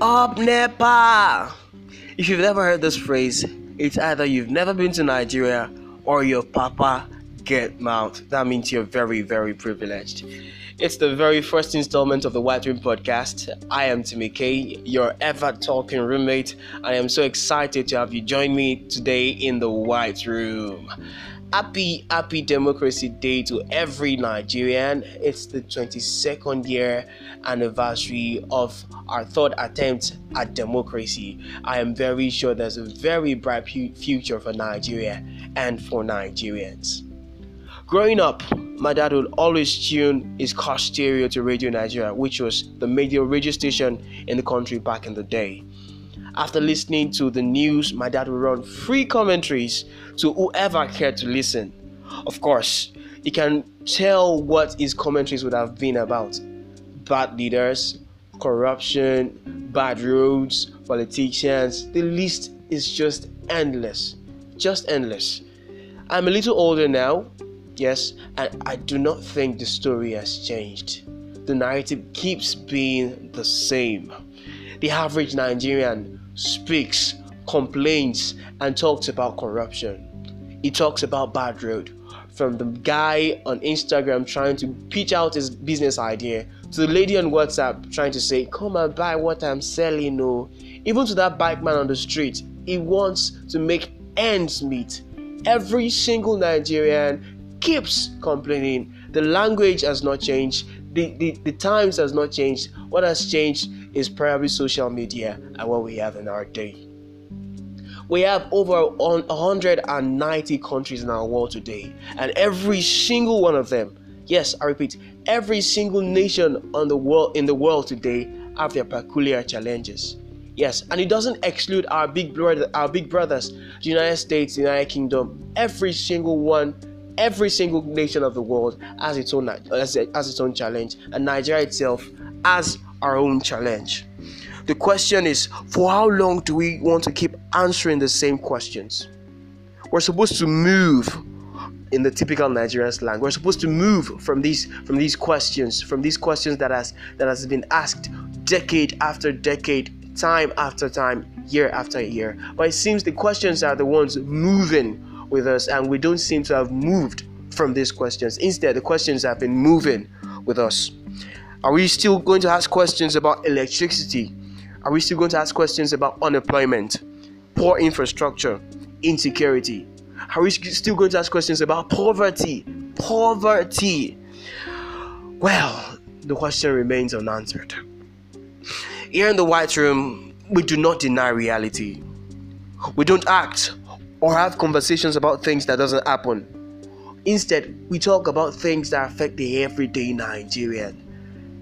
up, NEPA! If you've never heard this phrase, it's either you've never been to Nigeria or your papa get mouth. That means you're very, very privileged. It's the very first installment of the White Room podcast. I am Timmie Kay, your ever talking roommate. I am so excited to have you join me today in the White Room. Happy, happy Democracy Day to every Nigerian. It's the 22nd year anniversary of our third attempt at democracy. I am very sure there's a very bright future for Nigeria and for Nigerians. Growing up, my dad would always tune his car stereo to Radio Nigeria, which was the major radio station in the country back in the day. After listening to the news, my dad would run free commentaries to whoever cared to listen. Of course, you can tell what his commentaries would have been about bad leaders, corruption, bad roads, politicians. The list is just endless. Just endless. I'm a little older now, yes, and I do not think the story has changed. The narrative keeps being the same. The average Nigerian speaks, complains, and talks about corruption. He talks about bad road. From the guy on Instagram trying to pitch out his business idea to the lady on WhatsApp trying to say, Come and buy what I'm selling. No, even to that bike man on the street, he wants to make ends meet. Every single Nigerian keeps complaining. The language has not changed, the, the, the times has not changed. What has changed is probably social media and what we have in our day. We have over 190 countries in our world today, and every single one of them, yes, I repeat, every single nation on the world in the world today have their peculiar challenges. Yes, and it doesn't exclude our big brother, our big brothers, the United States, the United Kingdom. Every single one every single nation of the world has its own has, has its own challenge, and Nigeria itself has our own challenge. The question is, for how long do we want to keep answering the same questions? We're supposed to move in the typical Nigerian slang. We're supposed to move from these from these questions, from these questions that has that has been asked decade after decade, time after time, year after year. But it seems the questions are the ones moving with us, and we don't seem to have moved from these questions. Instead, the questions have been moving with us. Are we still going to ask questions about electricity? Are we still going to ask questions about unemployment, poor infrastructure, insecurity? Are we still going to ask questions about poverty? Poverty. Well, the question remains unanswered. Here in the White Room, we do not deny reality. We don't act or have conversations about things that doesn't happen. Instead, we talk about things that affect the everyday Nigerian.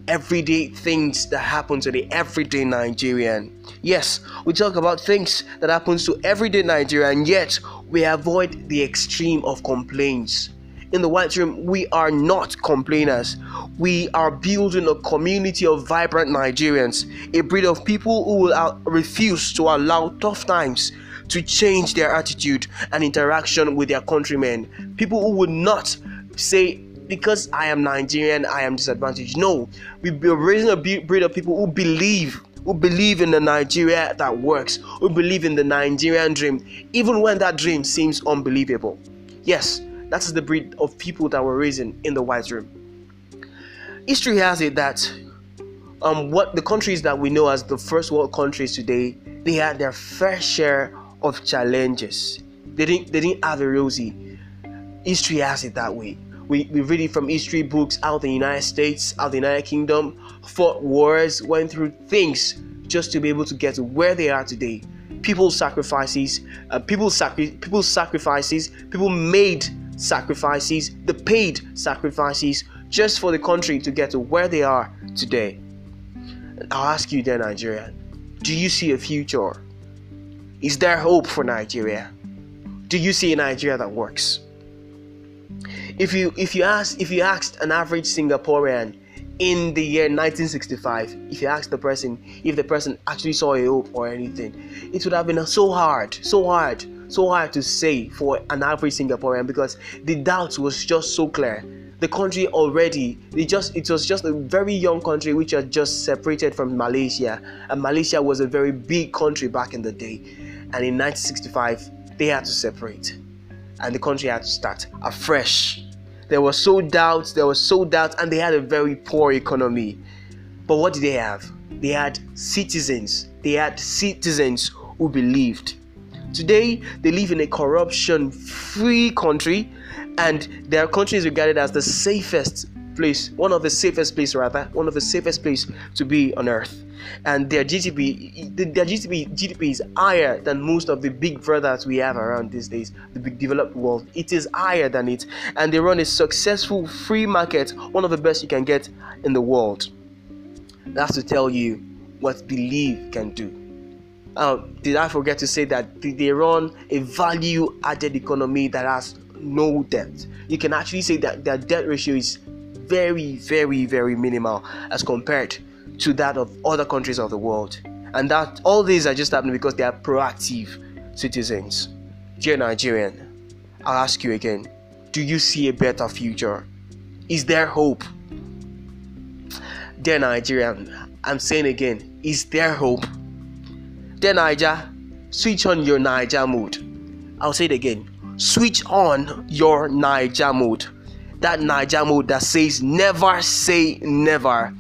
Everyday things that happen to the everyday Nigerian. Yes, we talk about things that happens to everyday Nigerian, yet we avoid the extreme of complaints. In the White Room, we are not complainers. We are building a community of vibrant Nigerians, a breed of people who will refuse to allow tough times to change their attitude and interaction with their countrymen. People who would not say, because I am Nigerian, I am disadvantaged. No, we are raising a breed of people who believe who believe in the Nigeria that works, who believe in the Nigerian dream, even when that dream seems unbelievable. Yes, that is the breed of people that we're raising in the White Room. History has it that um, what the countries that we know as the first world countries today, they had their fair share of challenges. They didn't they didn't have a rosy. History has it that way. We, we read it from history books out the United States, out the United Kingdom, fought wars, went through things just to be able to get to where they are today. People sacrifices, uh, people sacri- people sacrifices, people made sacrifices, the paid sacrifices just for the country to get to where they are today. I'll ask you then, Nigeria, do you see a future is there hope for Nigeria? Do you see a Nigeria that works? If you if you ask if you asked an average Singaporean in the year 1965, if you asked the person if the person actually saw a hope or anything, it would have been so hard, so hard, so hard to say for an average Singaporean because the doubt was just so clear. the country already it just it was just a very young country which had just separated from Malaysia and Malaysia was a very big country back in the day and in 1965 they had to separate and the country had to start afresh there were so doubts there were so doubt and they had a very poor economy. But what did they have? They had citizens. They had citizens who believed. Today they live in a corruption free country and their country is regarded as the safest place, one of the safest place rather, one of the safest place to be on earth. And their GDP, their GDP, GDP is higher than most of the big brothers we have around these days, the big developed world. It is higher than it, and they run a successful free market, one of the best you can get in the world. That's to tell you what belief can do. Uh, did I forget to say that they run a value added economy that has no debt. You can actually say that their debt ratio is very, very, very minimal as compared to that of other countries of the world. And that all these are just happening because they are proactive citizens. Dear Nigerian, I'll ask you again do you see a better future? Is there hope? Dear Nigerian, I'm saying again, is there hope? Dear Naija, switch on your Naija mode. I'll say it again switch on your Naija mode. That Naija mode that says never say never.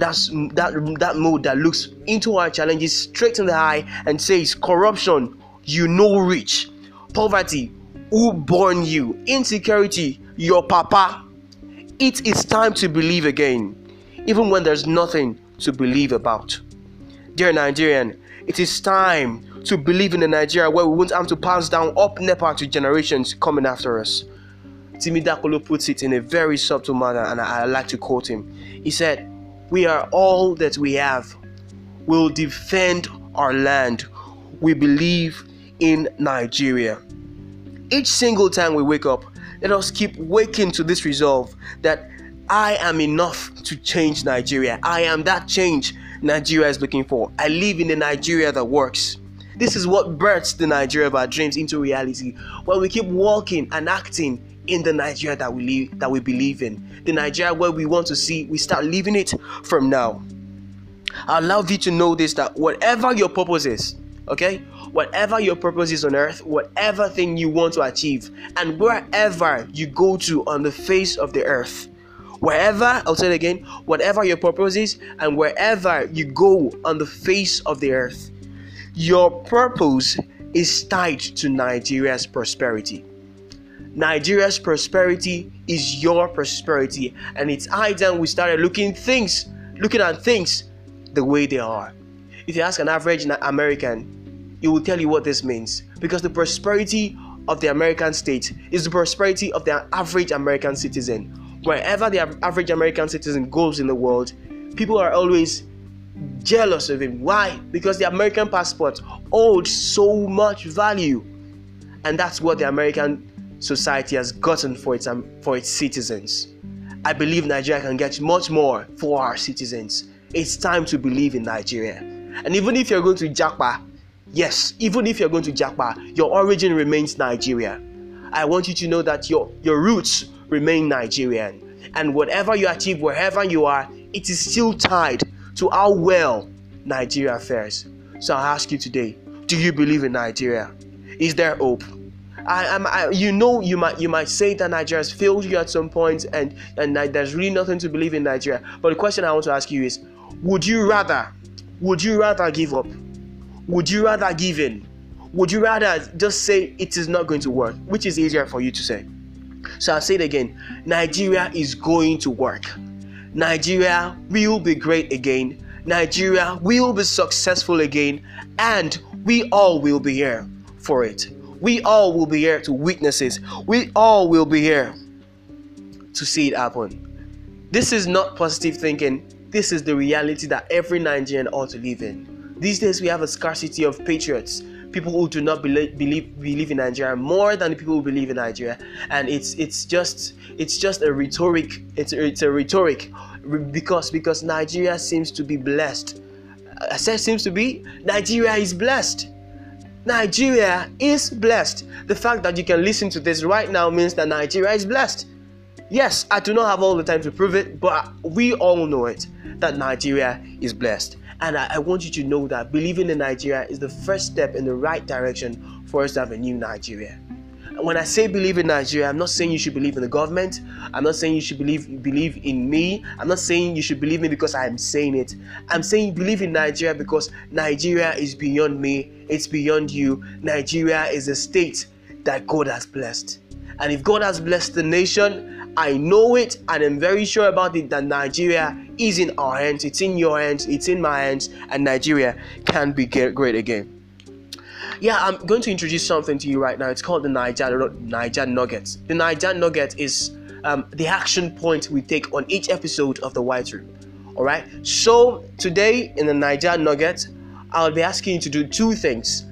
That's that that mode that looks into our challenges straight in the eye and says corruption, you know rich, poverty, who born you, insecurity, your papa. It is time to believe again, even when there's nothing to believe about. Dear Nigerian, it is time to believe in a Nigeria where we won't have to pass down up NEPA to generations coming after us. Timi Dakolo puts it in a very subtle manner, and I, I like to quote him. He said, We are all that we have. We'll defend our land. We believe in Nigeria. Each single time we wake up, let us keep waking to this resolve that I am enough to change Nigeria. I am that change Nigeria is looking for. I live in a Nigeria that works. This is what births the Nigeria of our dreams into reality. When we keep walking and acting in the Nigeria that we live, that we believe in, the Nigeria where we want to see, we start living it from now. I love you to know this that whatever your purpose is, okay, whatever your purpose is on earth, whatever thing you want to achieve, and wherever you go to on the face of the earth, wherever, I'll say it again, whatever your purpose is, and wherever you go on the face of the earth, your purpose is tied to Nigeria's prosperity. Nigeria's prosperity is your prosperity, and it's high time we started looking things, looking at things the way they are. If you ask an average American, he will tell you what this means because the prosperity of the American state is the prosperity of the average American citizen. Wherever the average American citizen goes in the world, people are always jealous of him. Why? Because the American passport holds so much value. And that's what the American society has gotten for its, um, for its citizens. I believe Nigeria can get much more for our citizens. It's time to believe in Nigeria. And even if you're going to Japa, yes, even if you're going to Japa, your origin remains Nigeria. I want you to know that your, your roots remain Nigerian. And whatever you achieve, wherever you are, it is still tied to how well Nigeria fares. So I ask you today, do you believe in Nigeria? Is there hope? I, I, you know, you might you might say that Nigeria has failed you at some point, and and there's really nothing to believe in Nigeria. But the question I want to ask you is, would you rather, would you rather give up? Would you rather give in? Would you rather just say it is not going to work? Which is easier for you to say? So I'll say it again. Nigeria is going to work. Nigeria will be great again. Nigeria will be successful again. And we all will be here for it. We all will be here to witness it. We all will be here to see it happen. This is not positive thinking. This is the reality that every Nigerian ought to live in. These days, we have a scarcity of patriots people who do not believe, believe believe in Nigeria more than the people who believe in Nigeria, and it's it's just it's just a rhetoric. It's it's a rhetoric because because Nigeria seems to be blessed. I said seems to be Nigeria is blessed. Nigeria is blessed. The fact that you can listen to this right now means that Nigeria is blessed. Yes, I do not have all the time to prove it, but we all know it that Nigeria is blessed. And I, I, want you to know that believing in Nigeria is the first step in the right direction for us to have a new Nigeria. When I say believe in Nigeria, I'm not saying you should believe in the government. I'm not saying you should believe believe in me. I'm not saying you should believe me because I'm saying it. I'm saying believe in Nigeria because Nigeria is beyond me. It's beyond you. Nigeria is a state that God has blessed. And if God has blessed the nation, I know it and I'm very sure about it that Nigeria is in our hands, it's in your hands, it's in my hands, and Nigeria can be great again. Yeah, I'm going to introduce something to you right now. It's called the Naija, Naija Nuggets. The Naija Nugget is um, the action point we take on each episode of the White Room. All right. So today in the Naija Nugget, I'll be asking you to do two things.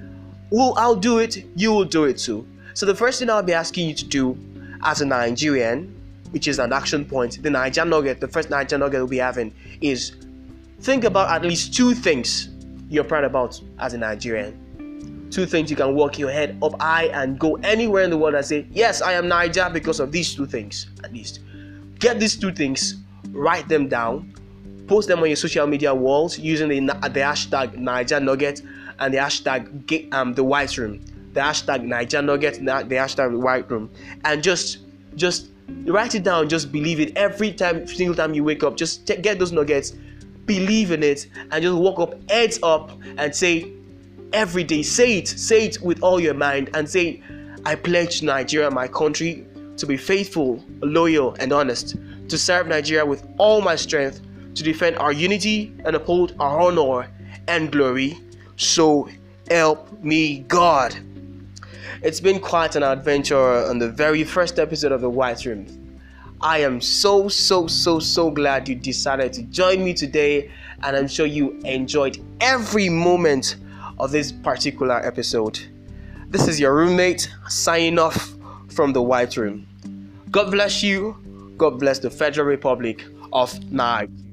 Well, I'll do it. You will do it too. So the first thing I'll be asking you to do as a Nigerian which is an action point, the Naija Nugget, the first Naija Nugget we'll be having is think about at least two things you're proud about as a Nigerian. Two things you can walk your head up high and go anywhere in the world and say, Yes, I am Naija because of these two things, at least. Get these two things, write them down, post them on your social media walls using the, the hashtag Naija Nugget and the hashtag um, the White Room, the hashtag Naija Nugget, the hashtag the White Room, and just just write it down, just believe it every time, single time you wake up. Just t- get those nuggets, believe in it, and just walk up, heads up, and say every day, say it, say it with all your mind, and say, I pledge Nigeria, my country, to be faithful, loyal, and honest, to serve Nigeria with all my strength, to defend our unity and uphold our honor and glory. So help me God. It's been quite an adventure on the very first episode of The White Room. I am so, so, so, so glad you decided to join me today, and I'm sure you enjoyed every moment of this particular episode. This is your roommate signing off from The White Room. God bless you. God bless the Federal Republic of Nigeria.